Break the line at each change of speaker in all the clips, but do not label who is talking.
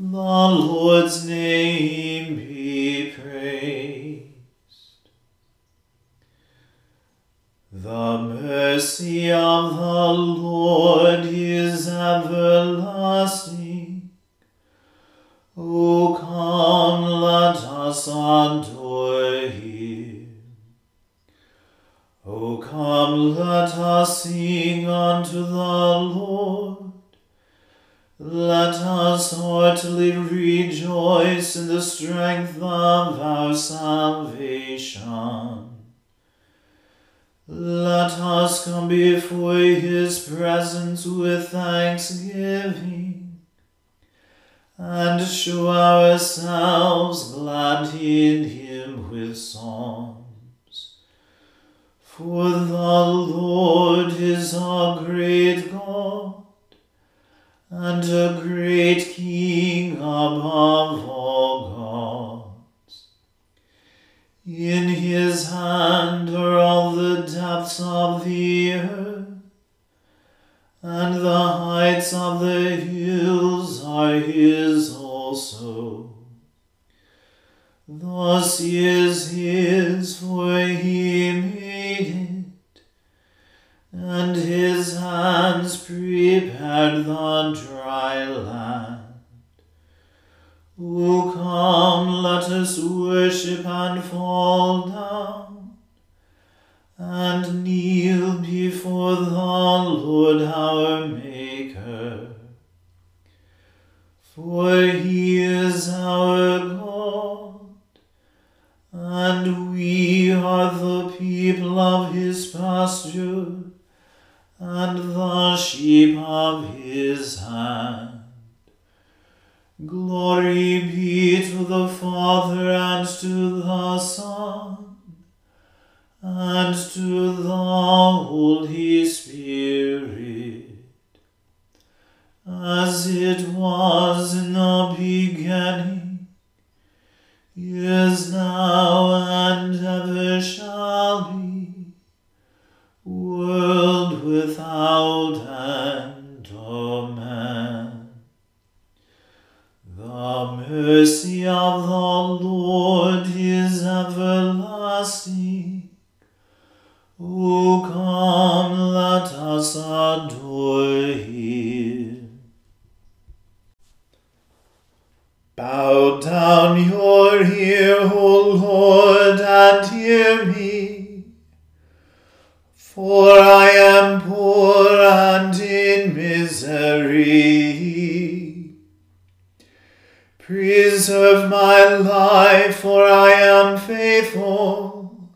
The Lord's name be praised. The mercy of the Lord is everlasting. O come, let us adore him. O come, let us sing unto the Lord. Let us heartily rejoice in the strength of our salvation. Let us come before his presence with thanksgiving and show ourselves glad in him with psalms. For the Lord is our great God and a great King above all gods. In his hand are all the depths of the earth, and the heights of the hills are his also. Thus is his, for he O come, let us is now, life, for I am faithful.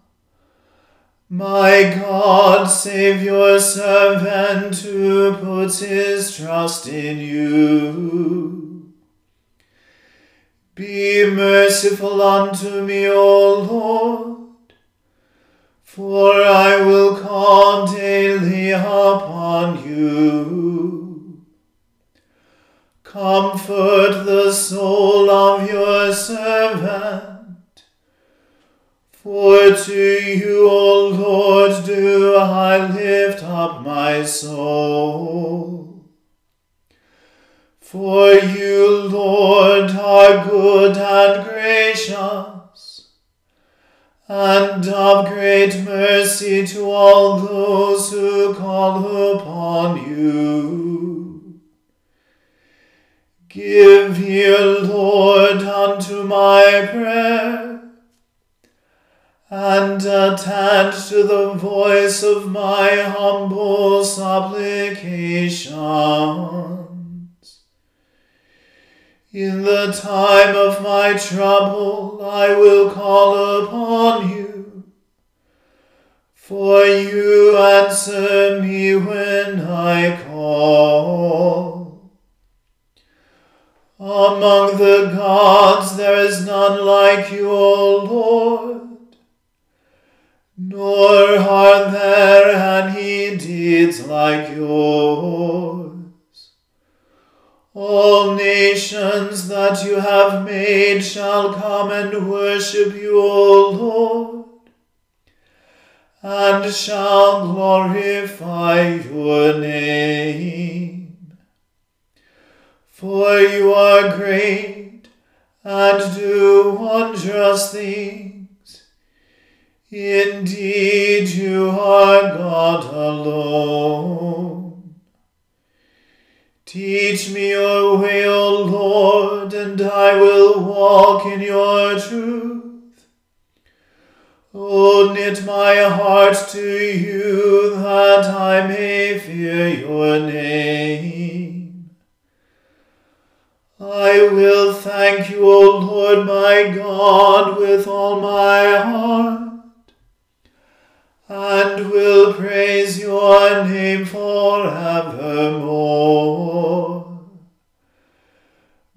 My God, save your servant who puts his trust in you. Be merciful unto me, O Lord, for I will call daily upon you. Comfort the soul of your servant. For to you, O Lord, do I lift up my soul. For you, Lord, are good and gracious, and of great mercy to all those who call upon you. Give ear, Lord, unto my prayer, and attend to the voice of my humble supplications. In the time of my trouble I will call upon you, for you answer me when I call. Among the gods there is none like you, O Lord, nor are there any deeds like yours. All nations that you have made shall come and worship you, O Lord, and shall glorify your name. For you are great and do wondrous things. Indeed, you are God alone. Teach me your way, O Lord, and I will walk in your truth. O knit my heart to you that I may fear your name. I will thank you, O Lord my God, with all my heart, and will praise your name forevermore.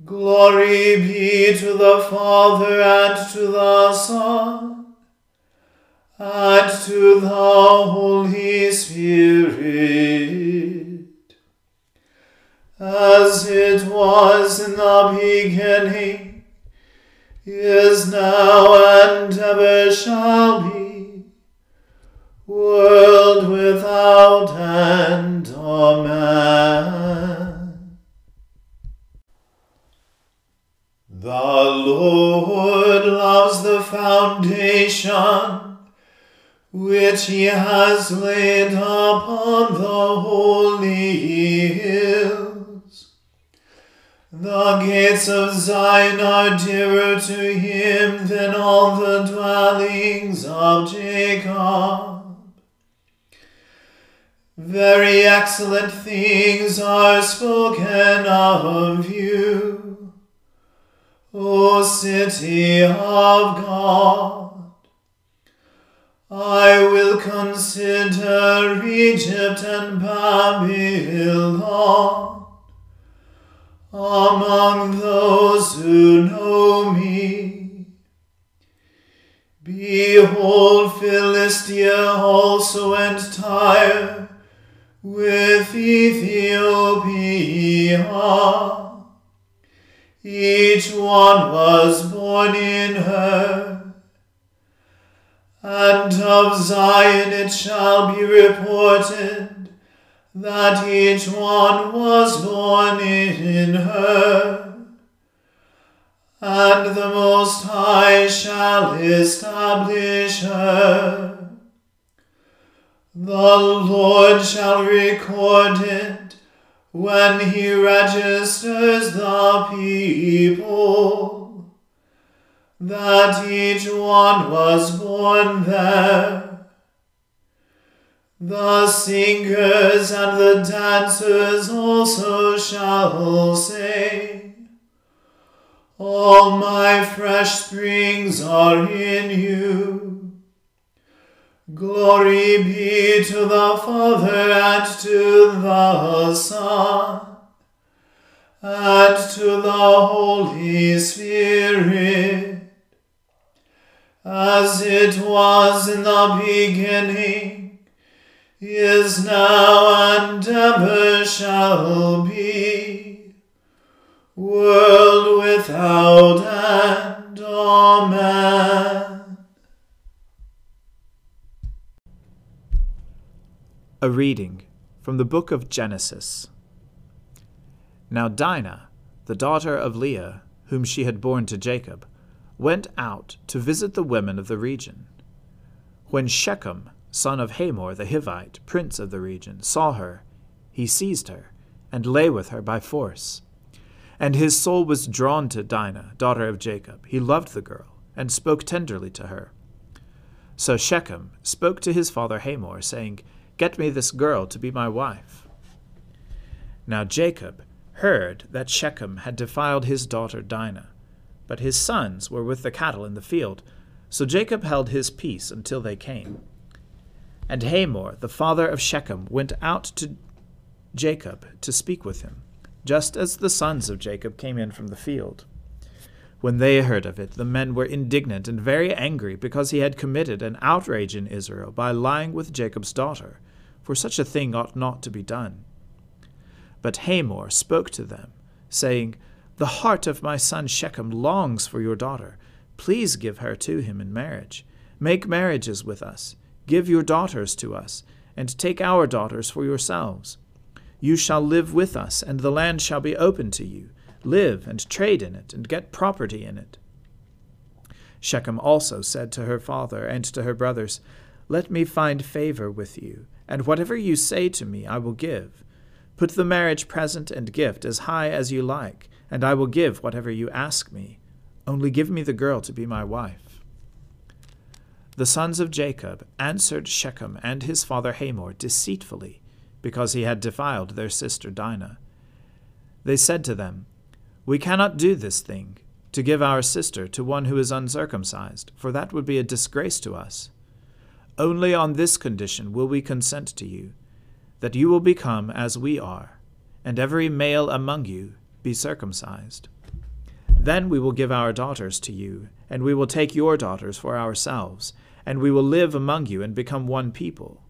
Glory be to the Father and to the Son and to the Holy Spirit as it was in the beginning, is now, and ever shall be, world without end. Amen. The Lord loves the foundation which he has laid upon the holy hill. The gates of Zion are dearer to him than all the dwellings of Jacob. Very excellent things are spoken of you, O city of God. I will consider Egypt and Babylon among those who know me. Behold, Philistia also and Tyre with Ethiopia. Each one was born in her. And of Zion it shall be reported that each one was born in her. And the Most High shall establish her. The Lord shall record it when he registers the people, that each one was born there. The singers and the dancers also shall say, All my fresh springs are in you. Glory be to the Father and to the Son and to the Holy Spirit, as it was in the beginning is now and ever shall be, world without end. Amen. A reading from the book of Genesis. Now Dinah, the daughter of Leah, whom she had borne to Jacob, went out to visit the women of the region. When Shechem, son of Hamor the Hivite, prince of the region, saw her, he seized her, and lay with her by force. And his soul was drawn to Dinah, daughter of Jacob. He loved the girl, and spoke tenderly to her. So Shechem spoke to his father Hamor, saying, Get me this girl to be my wife. Now Jacob heard that Shechem had defiled his daughter Dinah, but his sons were with the cattle in the field. So Jacob held his peace until they came. And Hamor, the father of Shechem, went out to Jacob to speak with him, just as the sons of Jacob came in from the field. When they heard of it, the men were indignant and very angry because he had committed an outrage in Israel by lying with Jacob's daughter, for such a thing ought not to be done. But Hamor spoke to them, saying, The heart of my son Shechem longs for your daughter. Please give her to him in marriage. Make marriages with us. Give your daughters to us, and take our daughters for yourselves. You shall live with us, and the land shall be open to you. Live and trade in it, and get property in it. Shechem also said to her father and to her brothers, Let me find favor with you, and whatever you say to me I will give. Put the marriage present and gift as high as you like, and I will give whatever you ask me. Only give me the girl to be my wife. The sons of Jacob answered Shechem and his father Hamor deceitfully, because he had defiled their sister Dinah. They said to them, We cannot do this thing, to give our sister to one who is uncircumcised, for that would be a disgrace to us. Only on this condition will we consent to you that you will become as we are, and every male among you be circumcised. Then we will give our daughters to you, and we will take your daughters for ourselves, and we will live among you and become one people.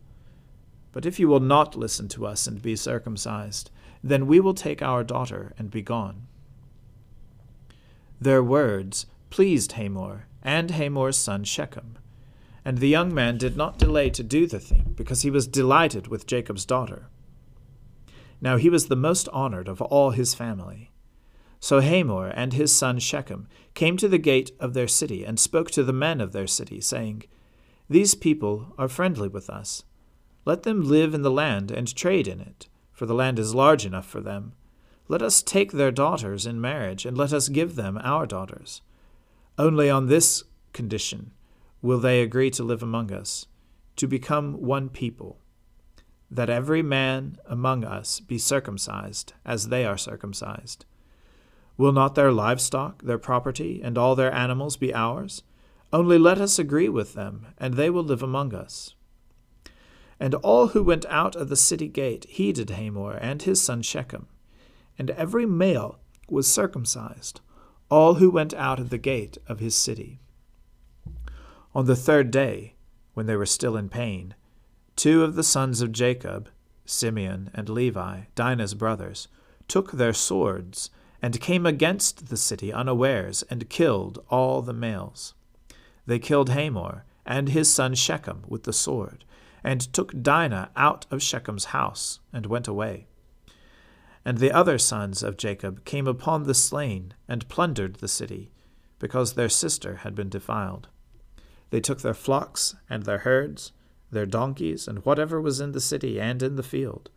But if you will not listen to us and be circumcised, then we will take our daughter and be gone. Their words pleased Hamor and Hamor's son Shechem and the young man did not delay to do the thing, because he was delighted with Jacob's daughter. Now he was the most honored of all his family. So Hamor and his son Shechem came to the gate of their city and spoke to the men of their city, saying, These people are friendly with us. Let them live in the land and trade in it, for the land is large enough for them. Let us take their daughters in marriage, and let us give them our daughters. Only on this condition will they agree to live among us, to become one people, that every man among us be circumcised as they are circumcised. Will not their livestock, their property, and all their animals be ours? Only let us agree with them, and they will live among us. And all who went out of the city gate heeded Hamor and his son Shechem, and every male was circumcised, all who went out of the gate of his city. On the third day, when they were still in pain, two of the sons of Jacob, Simeon and Levi, Dinah's brothers, took their swords and came against the city unawares and killed all the males. They killed Hamor and his son Shechem with the sword, and took Dinah out of Shechem's house and went away. And the other sons of Jacob came upon the slain and plundered the city, because their sister had been defiled. They took their flocks and their herds, their donkeys, and whatever was in the city and in the field,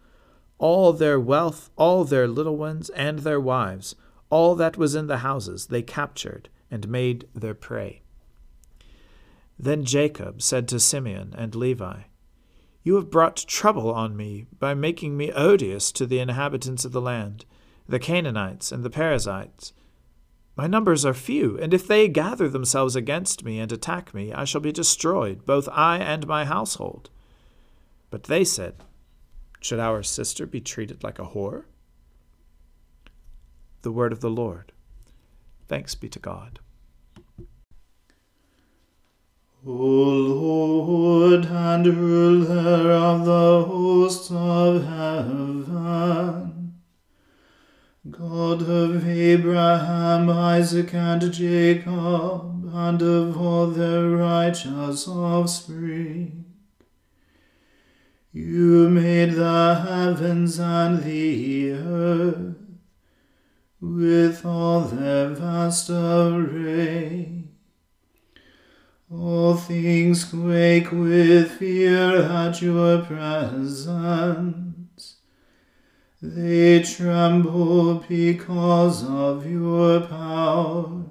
all their wealth, all their little ones, and their wives, all that was in the houses, they captured and made their prey. Then Jacob said to Simeon and Levi, You have brought trouble on me by making me odious to the inhabitants of the land, the Canaanites and the Perizzites my numbers are few, and if they gather themselves against me and attack me, I shall be destroyed, both I and my household. But they said, Should our sister be treated like a whore? The word of the Lord. Thanks be to God.
O Lord and ruler of the hosts of heaven, God of Abraham, Isaac, and Jacob, and of all their righteous offspring. You made the heavens and the earth with all their vast array. All things quake with fear at your presence. They tremble because of your power.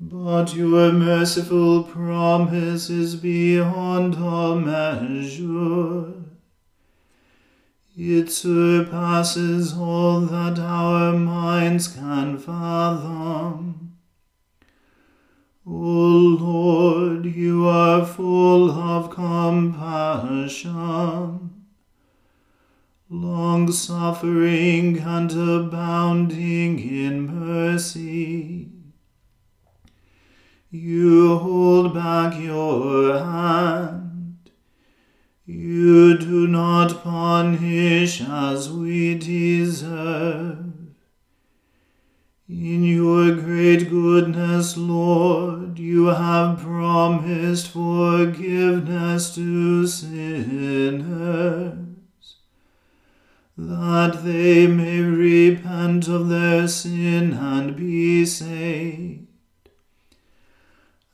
But your merciful promise is beyond all measure. It surpasses all that our minds can fathom. O Lord, you are full of compassion, long suffering and abounding in mercy. You hold back your hand. You do not punish as we deserve. In your great goodness, Lord, you have promised forgiveness to sinners, that they may repent of their sin and be saved.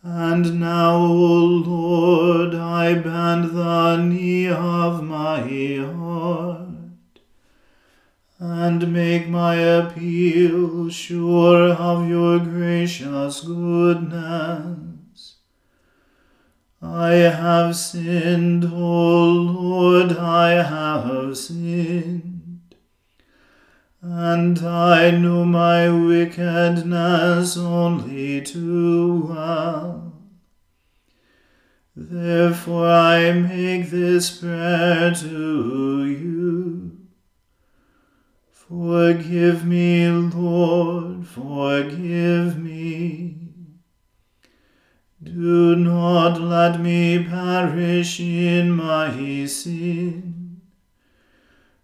And now, O Lord, I bend the knee of my heart and make my appeal sure of your gracious goodness. I have sinned, O Lord, I have sinned, and I know my wickedness only too well. Therefore I make this prayer to you. Forgive me, Lord, forgive me. Do not let me perish in my sin,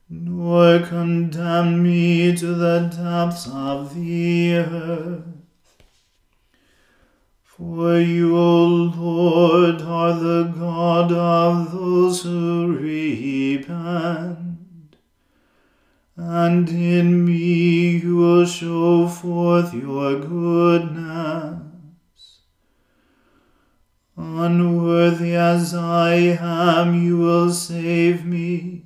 nor condemn me to the depths of the earth. For you, O Lord, are the God of those who repent and in me you will show forth your goodness. Unworthy as I am, you will save me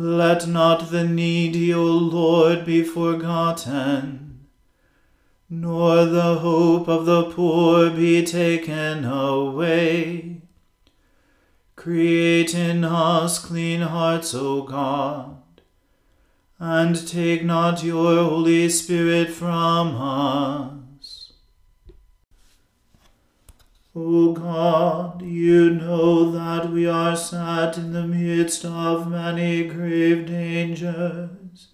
Let not the needy, O Lord, be forgotten nor the hope of the poor be taken away. Create in us clean hearts, O God, and take not your Holy Spirit from us. O God, you know that we are sat in the midst of many grave dangers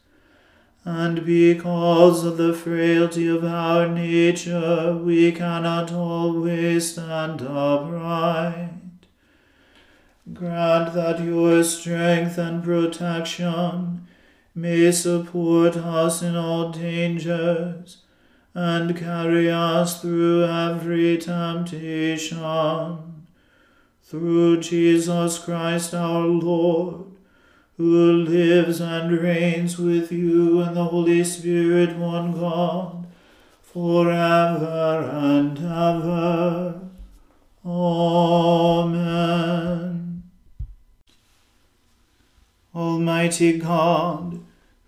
and because of the frailty of our nature, we cannot always stand upright. Grant that your strength and protection may support us in all dangers and carry us through every temptation. Through Jesus Christ our Lord who lives and reigns with you and the Holy Spirit, one God, forever and ever. Amen. Almighty God,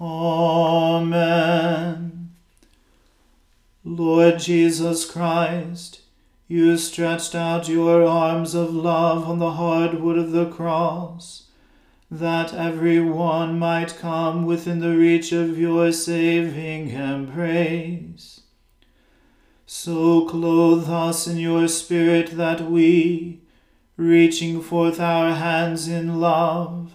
Amen. Lord Jesus Christ, you stretched out your arms of love on the hard wood of the cross that every one might come within the reach of your saving embrace. So clothe us in your Spirit that we, reaching forth our hands in love,